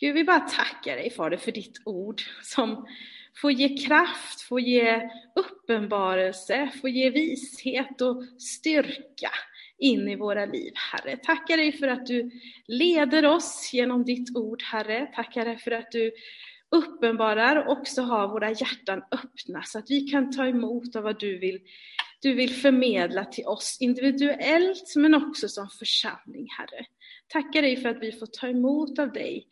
Gud, vi bara tackar dig Fader för ditt ord som får ge kraft, får ge uppenbarelse, får ge vishet och styrka in i våra liv, Herre. Tackar dig för att du leder oss genom ditt ord, Herre. Tackar dig för att du uppenbarar och också har våra hjärtan öppna så att vi kan ta emot av vad du vill, du vill förmedla till oss individuellt men också som församling, Herre. Tackar dig för att vi får ta emot av dig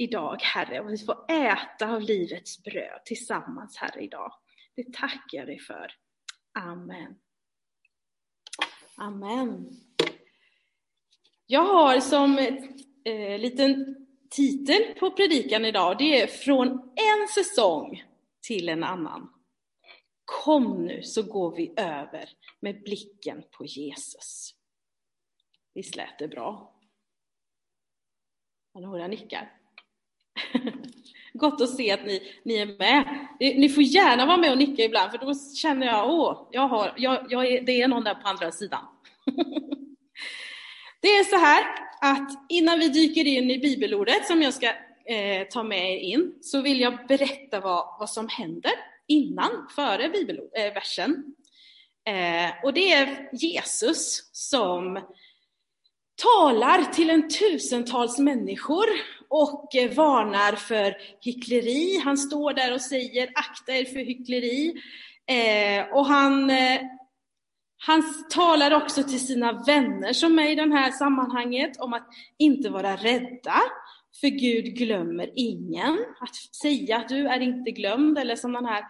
idag, Herre, och vi får äta av livets bröd tillsammans, Herre, idag. Det tackar jag dig för. Amen. Amen. Jag har som eh, liten titel på predikan idag, det är Från en säsong till en annan. Kom nu så går vi över med blicken på Jesus. Visst lät det bra? Några nickar. Gott att se att ni, ni är med. Ni får gärna vara med och nicka ibland, för då känner jag, åh, jag har, jag, jag är, det är någon där på andra sidan. det är så här att innan vi dyker in i bibelordet som jag ska eh, ta med er in, så vill jag berätta vad, vad som händer innan, före bibelversen. Eh, eh, och det är Jesus som talar till en tusentals människor och eh, varnar för hyckleri. Han står där och säger akta er för hyckleri. Eh, och han, eh, han talar också till sina vänner som är i det här sammanhanget om att inte vara rädda, för Gud glömmer ingen. Att säga att du är inte glömd, eller som den här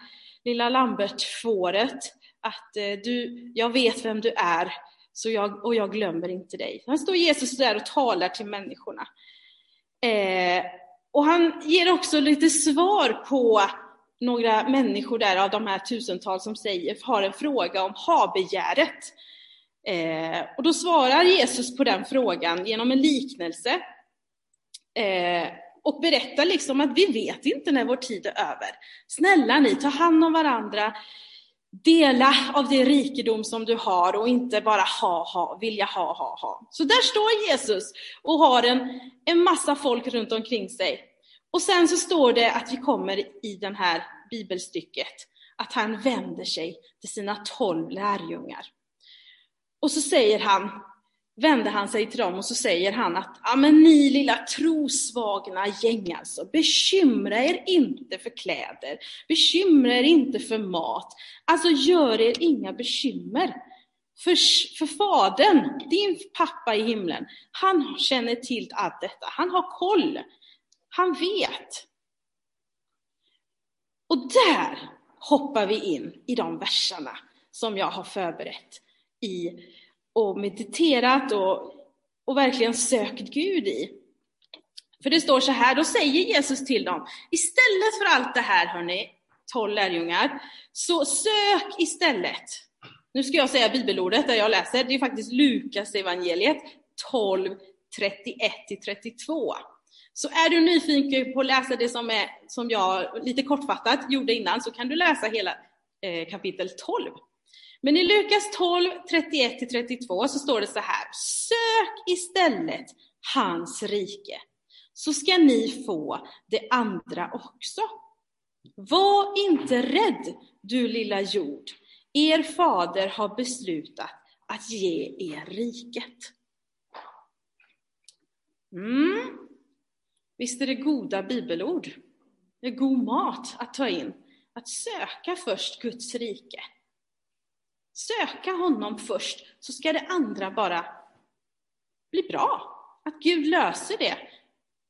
lilla Lambert-fåret, att eh, du, jag vet vem du är, så jag, och jag glömmer inte dig. Han står Jesus där och talar till människorna. Eh, och han ger också lite svar på några människor där av de här tusentals som säger, har en fråga om habegäret. Eh, och då svarar Jesus på den frågan genom en liknelse. Eh, och berättar liksom att vi vet inte när vår tid är över. Snälla ni, ta hand om varandra, dela av det rikedom som du har och inte bara ha, ha, vilja ha, ha, ha. Så där står Jesus och har en, en massa folk runt omkring sig. Och sen så står det att vi kommer i det här bibelstycket, att han vänder sig till sina tolv lärjungar. Och så säger han, vände han sig till dem och så säger han att, ja men ni lilla trosvagna gäng alltså, bekymra er inte för kläder, bekymra er inte för mat, alltså gör er inga bekymmer. För, för Fadern, din pappa i himlen, han känner till allt detta, han har koll, han vet. Och där hoppar vi in i de verserna som jag har förberett i och mediterat och, och verkligen sökt Gud i. För det står så här, då säger Jesus till dem, istället för allt det här hörni, tolv lärjungar, så sök istället. Nu ska jag säga bibelordet där jag läser, det är faktiskt Lukas evangeliet 12, 31-32. Så är du nyfiken på att läsa det som, är, som jag lite kortfattat gjorde innan, så kan du läsa hela eh, kapitel 12. Men i Lukas 12, 31-32 så står det så här. Sök istället hans rike, så ska ni få det andra också. Var inte rädd, du lilla jord. Er fader har beslutat att ge er riket. Mm. Visst är det goda bibelord? Det är god mat att ta in. Att söka först Guds rike söka honom först, så ska det andra bara bli bra. Att Gud löser det.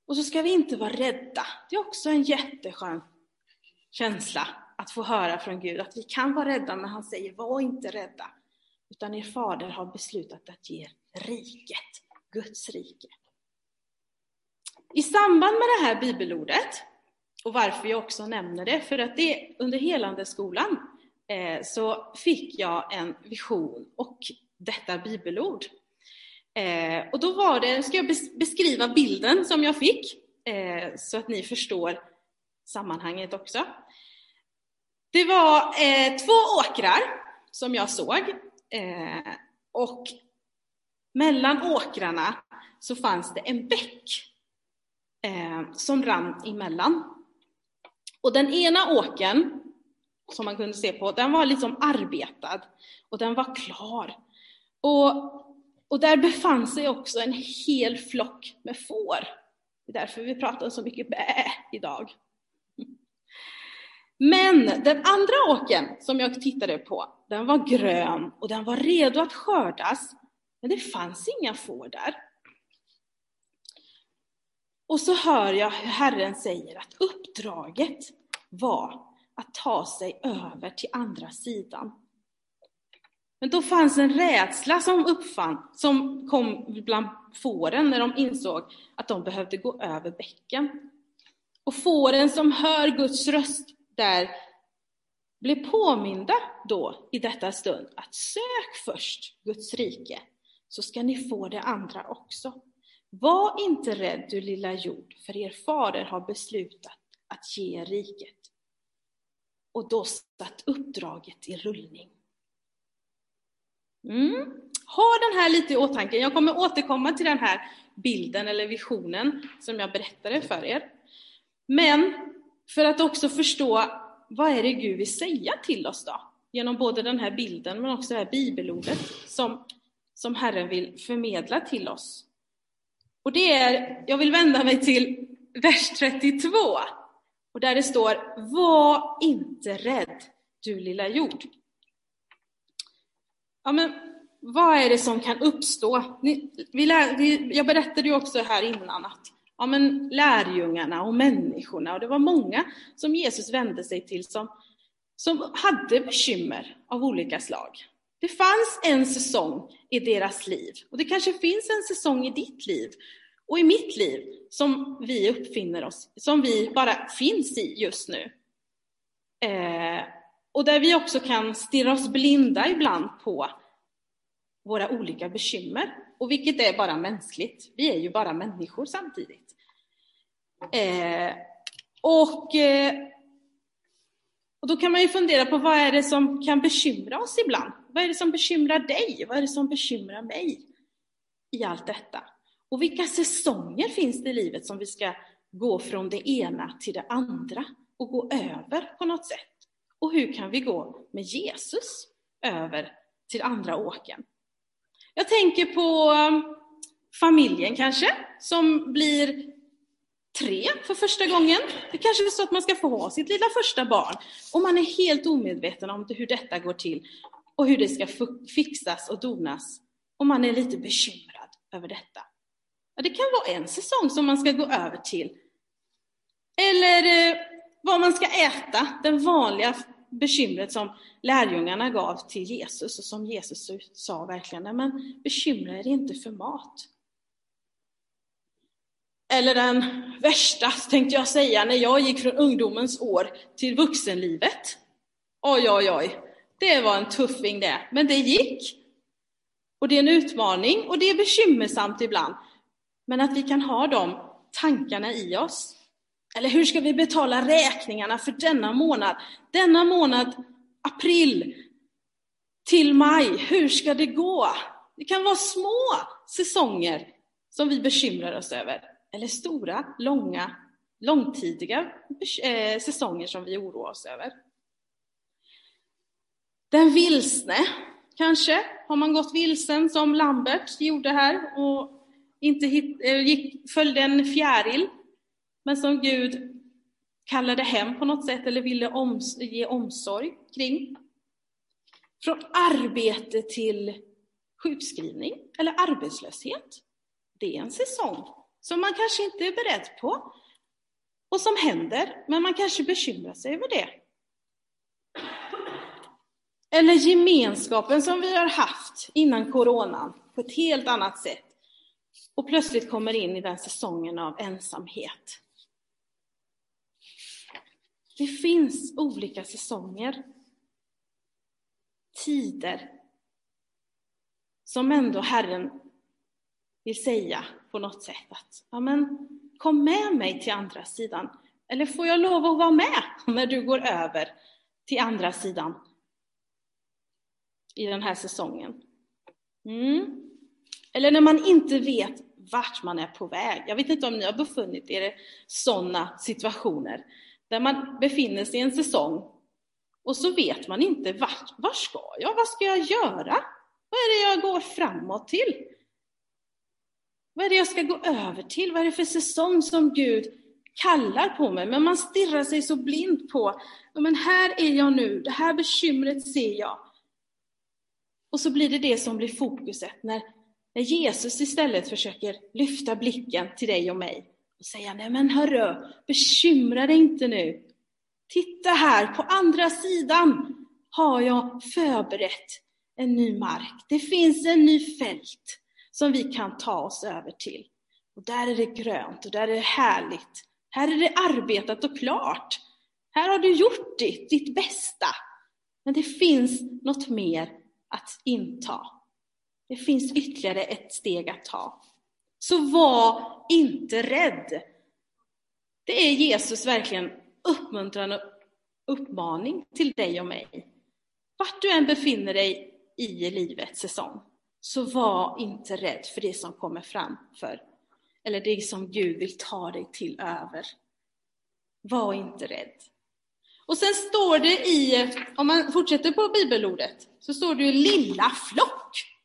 Och så ska vi inte vara rädda. Det är också en jätteskön känsla att få höra från Gud att vi kan vara rädda när han säger var inte rädda. Utan er fader har beslutat att ge riket, Guds rike. I samband med det här bibelordet, och varför jag också nämner det, för att det under Helandeskolan Eh, så fick jag en vision och detta bibelord. Eh, och då var det, ska jag beskriva bilden som jag fick, eh, så att ni förstår sammanhanget också. Det var två åkrar som jag såg, och mellan åkrarna så fanns det en bäck. som rann emellan. Och den ena åken, som man kunde se på, den var liksom arbetad och den var klar. Och, och där befann sig också en hel flock med får. Det är därför vi pratar så mycket bä idag. Men den andra åken som jag tittade på, den var grön och den var redo att skördas. Men det fanns inga får där. Och så hör jag hur Herren säger att uppdraget var att ta sig över till andra sidan. Men då fanns en rädsla som uppfann, som kom bland fåren när de insåg att de behövde gå över bäcken. Och fåren som hör Guds röst där blev påminda då i detta stund att sök först Guds rike, så ska ni få det andra också. Var inte rädd du lilla jord, för er fader har beslutat att ge er riket. Och då satt uppdraget i rullning. Mm. Ha den här lite i åtanke. Jag kommer återkomma till den här bilden eller visionen som jag berättade för er. Men för att också förstå vad är det Gud vill säga till oss då? Genom både den här bilden men också det här bibelordet som, som Herren vill förmedla till oss. Och det är, jag vill vända mig till vers 32. Och där det står, var inte rädd du lilla jord. Ja, men vad är det som kan uppstå? Ni, vi lär, vi, jag berättade ju också här innan att ja, men lärjungarna och människorna, och det var många som Jesus vände sig till som, som hade bekymmer av olika slag. Det fanns en säsong i deras liv, och det kanske finns en säsong i ditt liv och i mitt liv som vi uppfinner oss, som vi bara finns i just nu. Eh, och där vi också kan stirra oss blinda ibland på våra olika bekymmer. Och vilket är bara mänskligt. Vi är ju bara människor samtidigt. Eh, och, eh, och då kan man ju fundera på vad är det som kan bekymra oss ibland? Vad är det som bekymrar dig? Vad är det som bekymrar mig i allt detta? Och vilka säsonger finns det i livet som vi ska gå från det ena till det andra och gå över på något sätt? Och hur kan vi gå med Jesus över till andra åken? Jag tänker på um, familjen kanske, som blir tre för första gången. Det kanske är så att man ska få ha sitt lilla första barn och man är helt omedveten om hur detta går till och hur det ska fixas och donas och man är lite bekymrad över detta. Ja, det kan vara en säsong som man ska gå över till. Eller eh, vad man ska äta, det vanliga bekymret som lärjungarna gav till Jesus och som Jesus sa verkligen, men bekymra er inte för mat. Eller den värsta, tänkte jag säga, när jag gick från ungdomens år till vuxenlivet. Oj, oj, oj, det var en tuffing det, men det gick. Och det är en utmaning och det är bekymmersamt ibland. Men att vi kan ha de tankarna i oss. Eller hur ska vi betala räkningarna för denna månad? Denna månad, april till maj, hur ska det gå? Det kan vara små säsonger som vi bekymrar oss över. Eller stora, långa, långtidiga eh, säsonger som vi oroar oss över. Den vilsne, kanske, har man gått vilsen som Lambert gjorde här och inte hit, eh, gick, följde en fjäril, men som Gud kallade hem på något sätt eller ville oms ge omsorg kring. Från arbete till sjukskrivning eller arbetslöshet. Det är en säsong som man kanske inte är beredd på och som händer, men man kanske bekymrar sig över det. Eller gemenskapen som vi har haft innan coronan på ett helt annat sätt och plötsligt kommer in i den säsongen av ensamhet. Det finns olika säsonger, tider, som ändå Herren vill säga på något sätt att ja, men, kom med mig till andra sidan. Eller får jag lov att vara med när du går över till andra sidan i den här säsongen? Mm. Eller när man inte vet vart man är på väg. Jag vet inte om ni har befunnit er i sådana situationer där man befinner sig i en säsong och så vet man inte vart, var ska jag, vad ska jag göra? Vad är det jag går framåt till? Vad är det jag ska gå över till? Vad är det för säsong som Gud kallar på mig? Men man stirrar sig så blind på, men här är jag nu, det här bekymret ser jag. Och så blir det det som blir fokuset när, när Jesus istället försöker lyfta blicken till dig och mig och säga, nej men hörru, bekymra dig inte nu. Titta här, på andra sidan har jag förberett en ny mark. Det finns en ny fält som vi kan ta oss över till. Och där är det grönt och där är det härligt. Här är det arbetat och klart. Här har du gjort ditt, ditt bästa. Men det finns något mer att inta. Det finns ytterligare ett steg att ta. Så var inte rädd. Det är Jesus verkligen uppmuntran och uppmaning till dig och mig. Vart du än befinner dig i livets säsong, så var inte rädd för det som kommer framför, eller det som Gud vill ta dig till över. Var inte rädd. Och sen står det i, om man fortsätter på bibelordet, så står det ju lilla flock.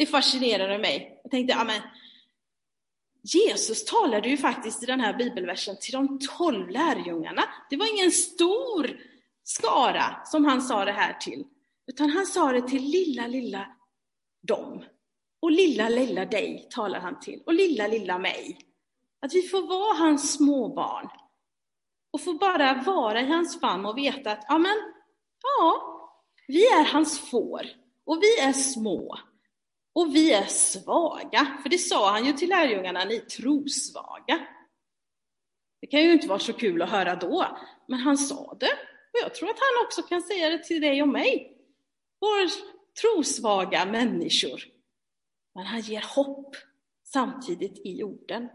Det fascinerade mig. Jag tänkte, ja men Jesus talade ju faktiskt i den här bibelversen till de tolv lärjungarna. Det var ingen stor skara som han sa det här till, utan han sa det till lilla, lilla dem. Och lilla, lilla dig talar han till, och lilla, lilla mig. Att vi får vara hans småbarn och får bara vara i hans famn och veta att, ja men, ja, vi är hans får och vi är små och vi är svaga. För det sa han ju till lärjungarna, ni trosvaga. Det kan ju inte vara så kul att höra då, men han sa det. Och jag tror att han också kan säga det till dig och mig. Vår trosvaga människor. Men han ger hopp samtidigt i orden.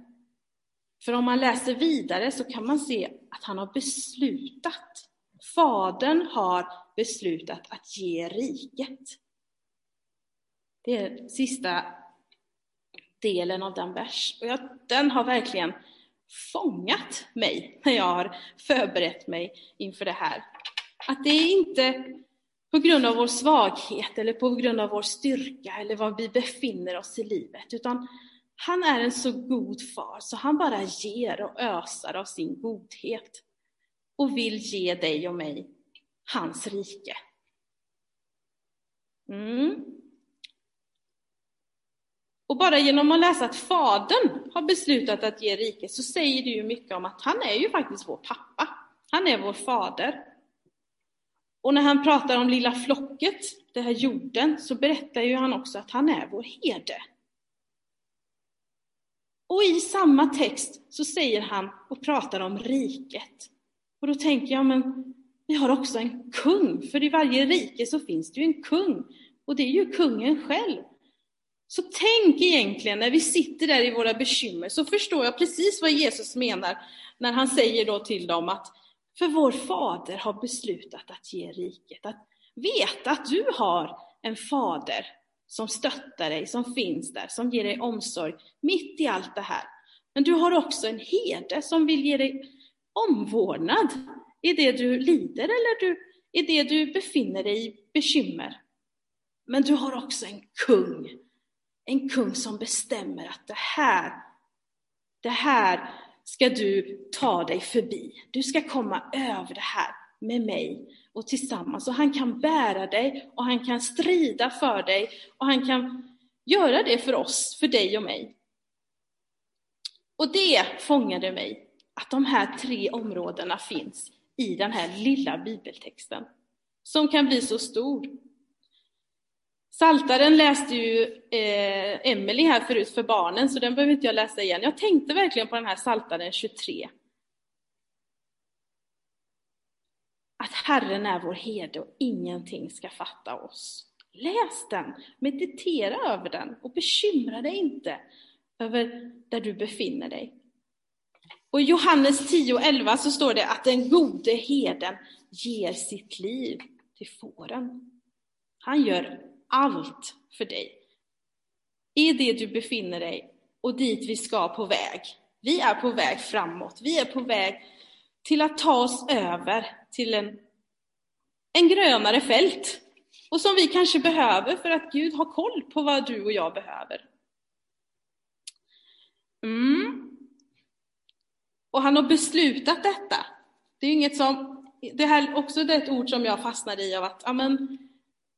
För om man läser vidare så kan man se att han har beslutat. Fadern har beslutat att ge riket. Det är sista delen av den vers. Och jag, den har verkligen fångat mig när jag har förberett mig inför det här. Att det är inte på grund av vår svaghet eller på grund av vår styrka eller var vi befinner oss i livet, utan han är en så god far så han bara ger och ösar av sin godhet och vill ge dig och mig hans rike. Mm. Och bara genom att läsa att Fadern har beslutat att ge riket så säger det ju mycket om att han är ju faktiskt vår pappa. Han är vår fader. Och när han pratar om lilla flocket, det här jorden, så berättar ju han också att han är vår herde. Och i samma text så säger han och pratar om riket. Och då tänker jag, men vi har också en kung, för i varje rike så finns det ju en kung. Och det är ju kungen själv. Så tänk egentligen när vi sitter där i våra bekymmer så förstår jag precis vad Jesus menar när han säger då till dem att för vår fader har beslutat att ge riket. Att veta att du har en fader som stöttar dig, som finns där, som ger dig omsorg mitt i allt det här. Men du har också en herde som vill ge dig omvårdnad i det du lider eller du, i det du befinner dig i bekymmer. Men du har också en kung en kung som bestämmer att det här, det här ska du ta dig förbi. Du ska komma över det här med mig och tillsammans. Och han kan bära dig och han kan strida för dig och han kan göra det för oss, för dig och mig. Och det fångade mig, att de här tre områdena finns i den här lilla bibeltexten, som kan bli så stor. Saltaren läste ju eh, Emily här förut för barnen, så den behöver inte jag läsa igen. Jag tänkte verkligen på den här Saltaren 23. Att Herren är vår herde och ingenting ska fatta oss. Läs den, meditera över den och bekymra dig inte över där du befinner dig. Och i Johannes 10 och 11 så står det att den gode herden ger sitt liv till fåren. Han gör allt för dig. I det du befinner dig och dit vi ska på väg. Vi är på väg framåt. Vi är på väg till att ta oss över till en, en grönare fält. Och som vi kanske behöver för att Gud har koll på vad du och jag behöver. Mm. Och han har beslutat detta. Det är inget som, det här också är ett ord som jag fastnade i av att, amen,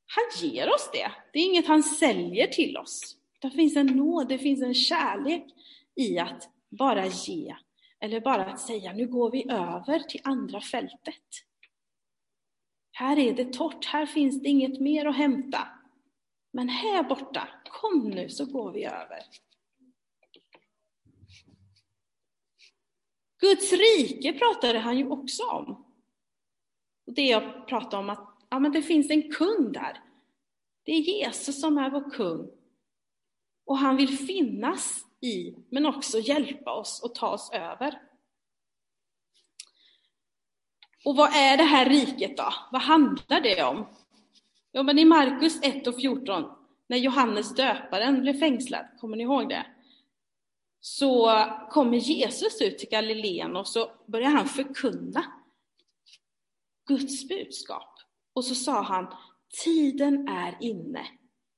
han ger oss det. Det är inget han säljer till oss. Det finns en nåd, det finns en kärlek i att bara ge. Eller bara att säga, nu går vi över till andra fältet. Här är det torrt, här finns det inget mer att hämta. Men här borta, kom nu så går vi över. Guds rike pratade han ju också om. Och det jag pratade om att ja, men det finns en kung där. Det är Jesus som är vår kung. Och han vill finnas i, men också hjälpa oss och ta oss över. Och vad är det här riket då? Vad handlar det om? Jo, men i Markus 1 och 14, när Johannes döparen blev fängslad, kommer ni ihåg det? Så kommer Jesus ut till Galileen och så börjar han förkunna Guds budskap. Och så sa han, tiden är inne.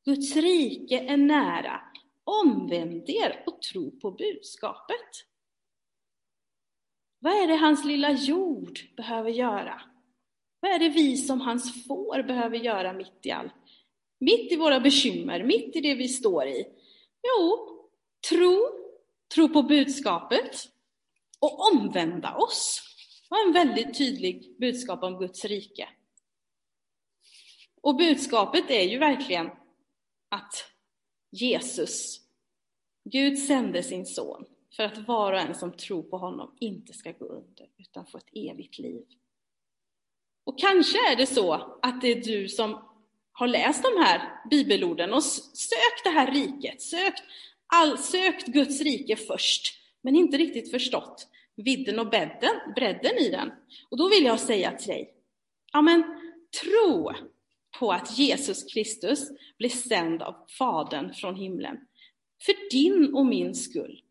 Guds rike är nära. Omvänd er och tro på budskapet. Vad är det hans lilla jord behöver göra? Vad är det vi som hans får behöver göra mitt i allt? Mitt i våra bekymmer, mitt i det vi står i? Jo, tro, tro på budskapet och omvända oss. Det var en väldigt tydlig budskap om Guds rike. Och budskapet är ju verkligen att Jesus, Gud sände sin son för att var och en som tror på honom inte ska gå under utan få ett evigt liv. Och kanske är det så att det är du som har läst de här bibelorden och sökt det här riket, sökt, all, sökt Guds rike först, men inte riktigt förstått vidden och bredden, bredden i den. Och då vill jag säga till dig, ja men tro på att Jesus Kristus blev sänd av Fadern från himlen. För din och min skull.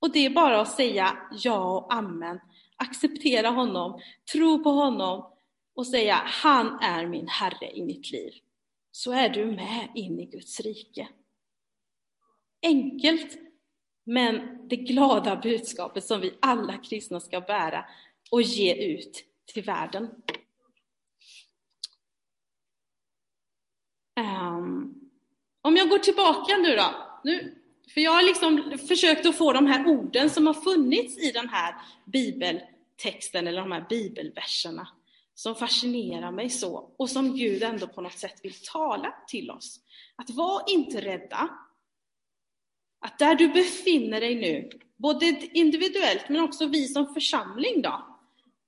Och det är bara att säga ja och amen. Acceptera honom, tro på honom och säga han är min Herre i mitt liv. Så är du med in i Guds rike. Enkelt, men det glada budskapet som vi alla kristna ska bära och ge ut till världen. Um, om jag går tillbaka nu då. Nu, för jag har liksom försökt att få de här orden som har funnits i den här bibeltexten, eller de här bibelverserna, som fascinerar mig så, och som Gud ändå på något sätt vill tala till oss. Att var inte rädda. Att där du befinner dig nu, både individuellt men också vi som församling då.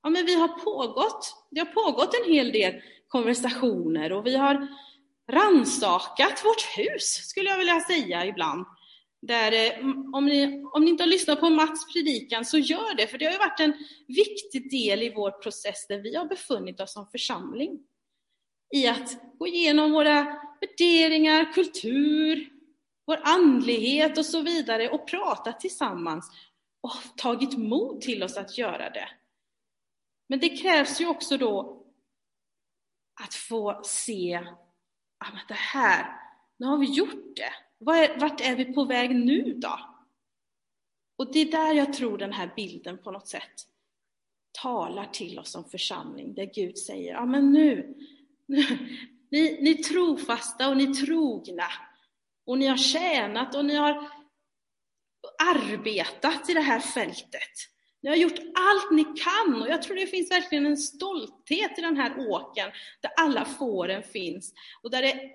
Ja, men vi har pågått, det har pågått en hel del konversationer och vi har ransakat vårt hus, skulle jag vilja säga ibland. Där, eh, om, ni, om ni inte har lyssnat på Mats predikan så gör det, för det har ju varit en viktig del i vår process där vi har befunnit oss som församling. I att gå igenom våra värderingar, kultur, vår andlighet och så vidare och prata tillsammans och tagit mod till oss att göra det. Men det krävs ju också då att få se ah, men det här, nu har vi gjort det. Vart är vi på väg nu då? Och det är där jag tror den här bilden på något sätt talar till oss som församling, där Gud säger, ja men nu, nu ni, ni trofasta och ni trogna, och ni har tjänat och ni har arbetat i det här fältet. Ni har gjort allt ni kan och jag tror det finns verkligen en stolthet i den här åken där alla fåren finns och där det är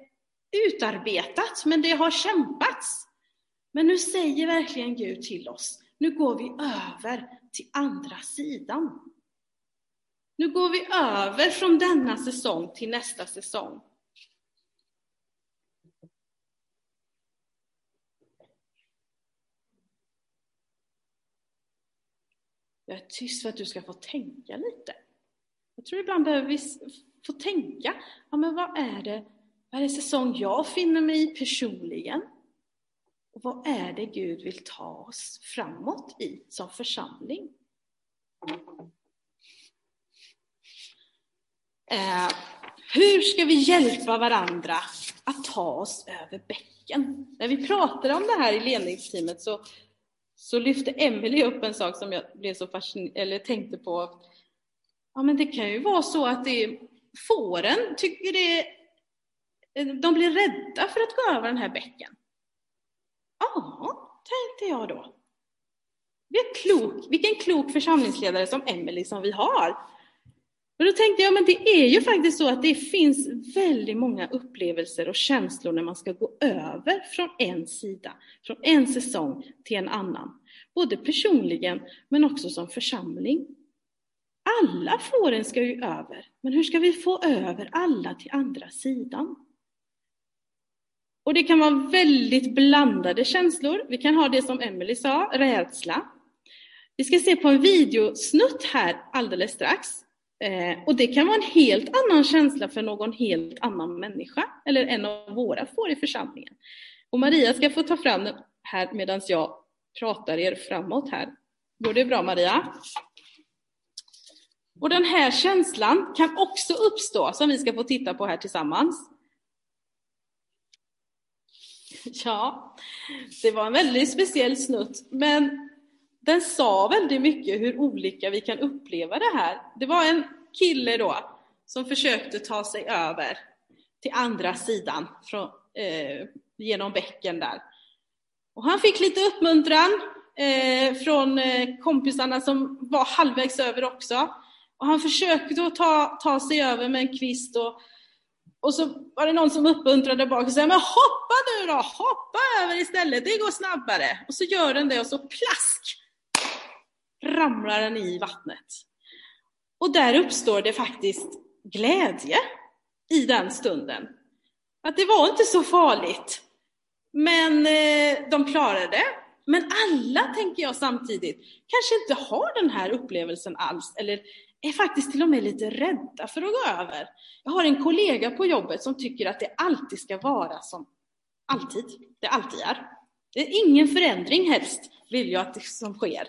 utarbetat, men det har kämpats. Men nu säger verkligen Gud till oss, nu går vi över till andra sidan. Nu går vi över från denna säsong till nästa säsong. Jag är tyst för att du ska få tänka lite. Jag tror ibland behöver vi få tänka, ja men vad är det, vad är det säsong jag finner mig i personligen? Och vad är det Gud vill ta oss framåt i som församling? Eh, hur ska vi hjälpa varandra att ta oss över bäcken? När vi pratade om det här i ledningsteamet så, så lyfte Emelie upp en sak som jag blev så fascinerad, eller tänkte på. Ja, men det kan ju vara så att det är, fåren tycker det de blir rädda för att gå över den här bäcken. Ja, tänkte jag då. Klok, vilken klok församlingsledare som Emelie som vi har. Och då tänkte jag, men det är ju faktiskt så att det finns väldigt många upplevelser och känslor när man ska gå över från en sida, från en säsong till en annan. Både personligen men också som församling. Alla fåren ska ju över, men hur ska vi få över alla till andra sidan? Och det kan vara väldigt blandade känslor. Vi kan ha det som Emily sa, rädsla. Vi ska se på en videosnutt här alldeles strax. Eh, och det kan vara en helt annan känsla för någon helt annan människa, eller en av våra får i församlingen. Och Maria ska få ta fram den här medan jag pratar er framåt här. Går det bra Maria? Och den här känslan kan också uppstå, som vi ska få titta på här tillsammans. Ja, det var en väldigt speciell snutt, men den sa väldigt mycket hur olika vi kan uppleva det här. Det var en kille då som försökte ta sig över till andra sidan från, eh, genom bäcken där. Och han fick lite uppmuntran eh, från eh, kompisarna som var halvvägs över också. Och han försökte att ta, ta sig över med en kvist och och så var det någon som uppmuntrade bak och sa, men hoppa nu då, hoppa över istället, det går snabbare. Och så gör den det och så plask ramlar den i vattnet. Och där uppstår det faktiskt glädje i den stunden. Att det var inte så farligt. Men eh, de klarade det. Men alla, tänker jag samtidigt, kanske inte har den här upplevelsen alls, eller är faktiskt till och med lite rädda för att gå över. Jag har en kollega på jobbet som tycker att det alltid ska vara som alltid, det alltid är. Det är ingen förändring helst, vill jag att det som sker.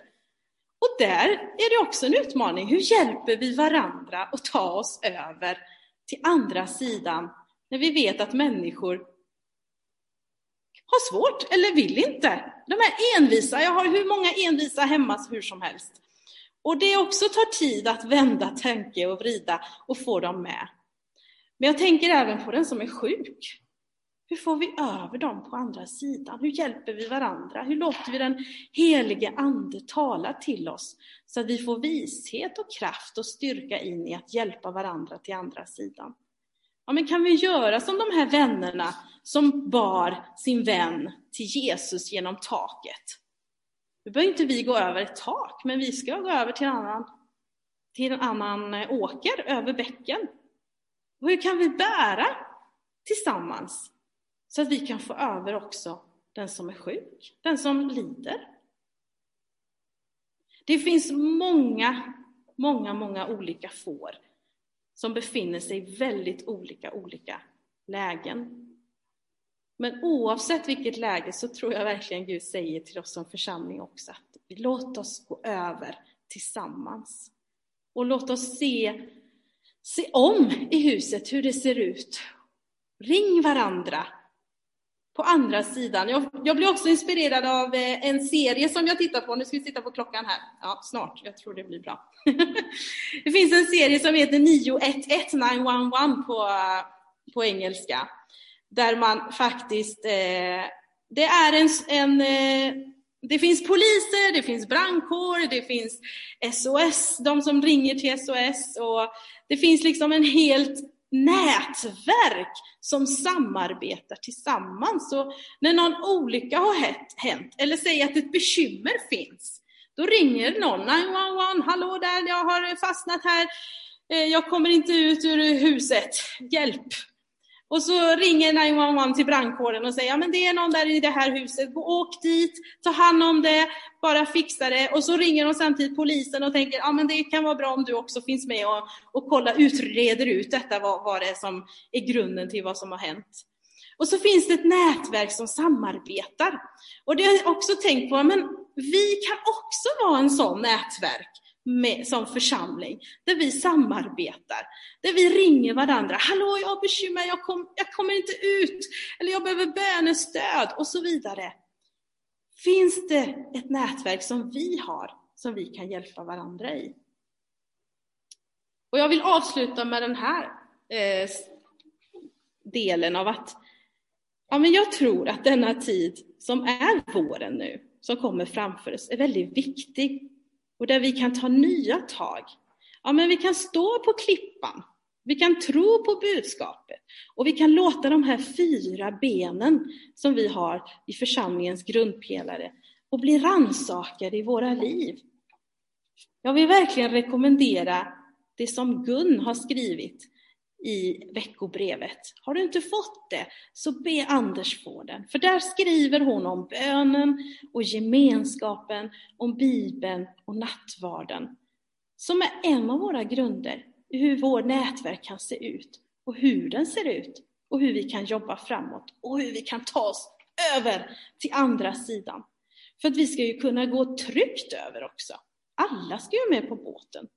Och där är det också en utmaning. Hur hjälper vi varandra att ta oss över till andra sidan när vi vet att människor har svårt eller vill inte. De är envisa, jag har hur många envisa hemma hur som helst. Och det också tar tid att vända, tänka och vrida och få dem med. Men jag tänker även på den som är sjuk. Hur får vi över dem på andra sidan? Hur hjälper vi varandra? Hur låter vi den helige Ande tala till oss så att vi får vishet och kraft och styrka in i att hjälpa varandra till andra sidan? Ja, men kan vi göra som de här vännerna som bar sin vän till Jesus genom taket? Nu behöver inte vi gå över ett tak, men vi ska gå över till en annan, till en annan åker, över bäcken. Och hur kan vi bära tillsammans så att vi kan få över också den som är sjuk, den som lider? Det finns många, många, många olika får som befinner sig i väldigt olika, olika lägen. Men oavsett vilket läge så tror jag verkligen Gud säger till oss som församling också att låt oss gå över tillsammans. Och låt oss se, se om i huset hur det ser ut. Ring varandra på andra sidan. Jag, jag blir också inspirerad av eh, en serie som jag tittar på. Nu ska vi titta på klockan här. Ja, snart. Jag tror det blir bra. det finns en serie som heter 911 911 på, på engelska där man faktiskt, eh, det är en, en eh, det finns poliser, det finns brandkår, det finns SOS, de som ringer till SOS och det finns liksom en helt nätverk som samarbetar tillsammans. Så när någon olycka har hänt, eller säger att ett bekymmer finns, då ringer någon 911, hallå där, jag har fastnat här, eh, jag kommer inte ut ur huset, hjälp! Och så ringer 911 till brandkåren och säger, ja men det är någon där i det här huset, Gå, åk dit, ta hand om det, bara fixa det. Och så ringer de samtidigt polisen och tänker, ja men det kan vara bra om du också finns med och, och kolla, utreder ut detta, vad, vad det är som är grunden till vad som har hänt. Och så finns det ett nätverk som samarbetar. Och det har jag också tänkt på, men vi kan också vara en sån nätverk med, som församling, där vi samarbetar, där vi ringer varandra. Hallå, jag har bekymmer, jag, kom, jag kommer inte ut, eller jag behöver bönestöd och så vidare. Finns det ett nätverk som vi har, som vi kan hjälpa varandra i? Och jag vill avsluta med den här eh, delen av att ja, men jag tror att denna tid som är våren nu, som kommer framför oss, är väldigt viktig. Och där vi kan ta nya tag. Ja, men vi kan stå på klippan. Vi kan tro på budskapet. Och vi kan låta de här fyra benen som vi har i församlingens grundpelare och bli rannsakade i våra liv. Jag vill verkligen rekommendera det som Gun har skrivit i veckobrevet. Har du inte fått det, så be Anders få den. För där skriver hon om bönen och gemenskapen, om Bibeln och nattvarden. Som är en av våra grunder i hur vår nätverk kan se ut och hur den ser ut och hur vi kan jobba framåt och hur vi kan ta oss över till andra sidan. För att vi ska ju kunna gå tryggt över också. Alla ska ju med på båten.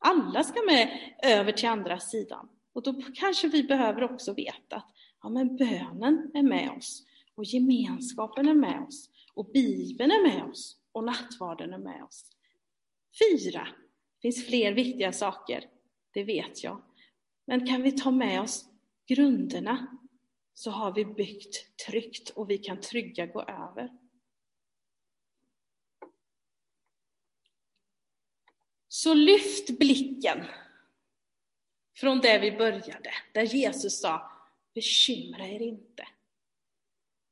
Alla ska med över till andra sidan. Och då kanske vi behöver också veta att ja, men bönen är med oss och gemenskapen är med oss och Bibeln är med oss och nattvarden är med oss. Fyra. Det finns fler viktiga saker, det vet jag. Men kan vi ta med oss grunderna så har vi byggt tryggt och vi kan trygga gå över. Så lyft blicken från där vi började, där Jesus sa, bekymra er inte.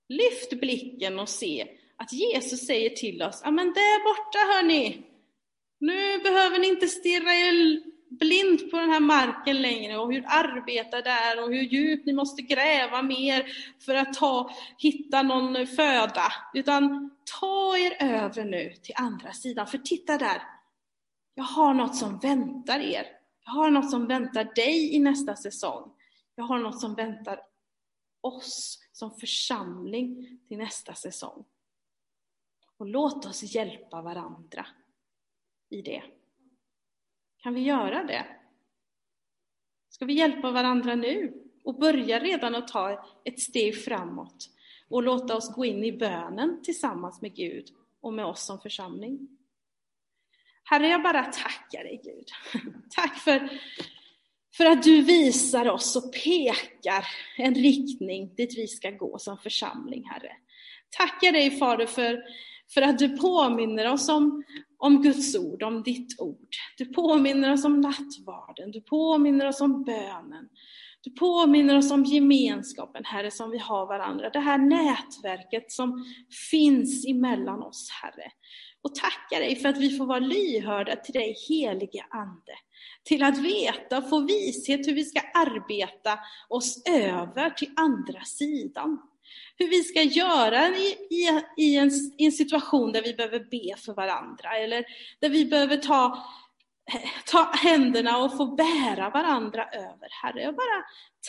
Lyft blicken och se att Jesus säger till oss, ja men där borta hörni, nu behöver ni inte stirra er blind på den här marken längre och hur arbeta där och hur djupt ni måste gräva mer för att ta, hitta någon föda. Utan ta er över nu till andra sidan, för titta där, jag har något som väntar er. Jag har något som väntar dig i nästa säsong. Jag har något som väntar oss som församling till nästa säsong. Och låt oss hjälpa varandra i det. Kan vi göra det? Ska vi hjälpa varandra nu och börja redan att ta ett steg framåt och låta oss gå in i bönen tillsammans med Gud och med oss som församling? Herre, jag bara tackar dig Gud. Tack för, för att du visar oss och pekar en riktning dit vi ska gå som församling, Herre. Tackar dig Fader för, för att du påminner oss om, om Guds ord, om ditt ord. Du påminner oss om nattvarden, du påminner oss om bönen. Du påminner oss om gemenskapen, Herre, som vi har varandra. Det här nätverket som finns emellan oss, Herre och tackar dig för att vi får vara lyhörda till dig helige Ande. Till att veta och få vishet hur vi ska arbeta oss över till andra sidan. Hur vi ska göra i, i, i, en, i en situation där vi behöver be för varandra eller där vi behöver ta ta händerna och få bära varandra över. Herre, jag bara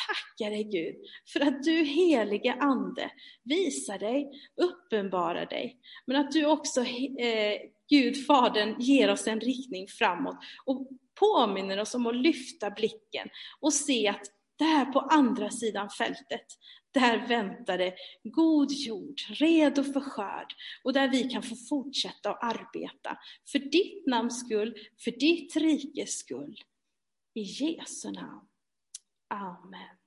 tackar dig Gud för att du helige Ande visar dig, uppenbarar dig. Men att du också, eh, Gud Fadern, ger oss en riktning framåt och påminner oss om att lyfta blicken och se att där på andra sidan fältet, där väntade god jord, redo för skörd, och där vi kan få fortsätta att arbeta. För ditt namns skull, för ditt rikes skull. I Jesu namn. Amen.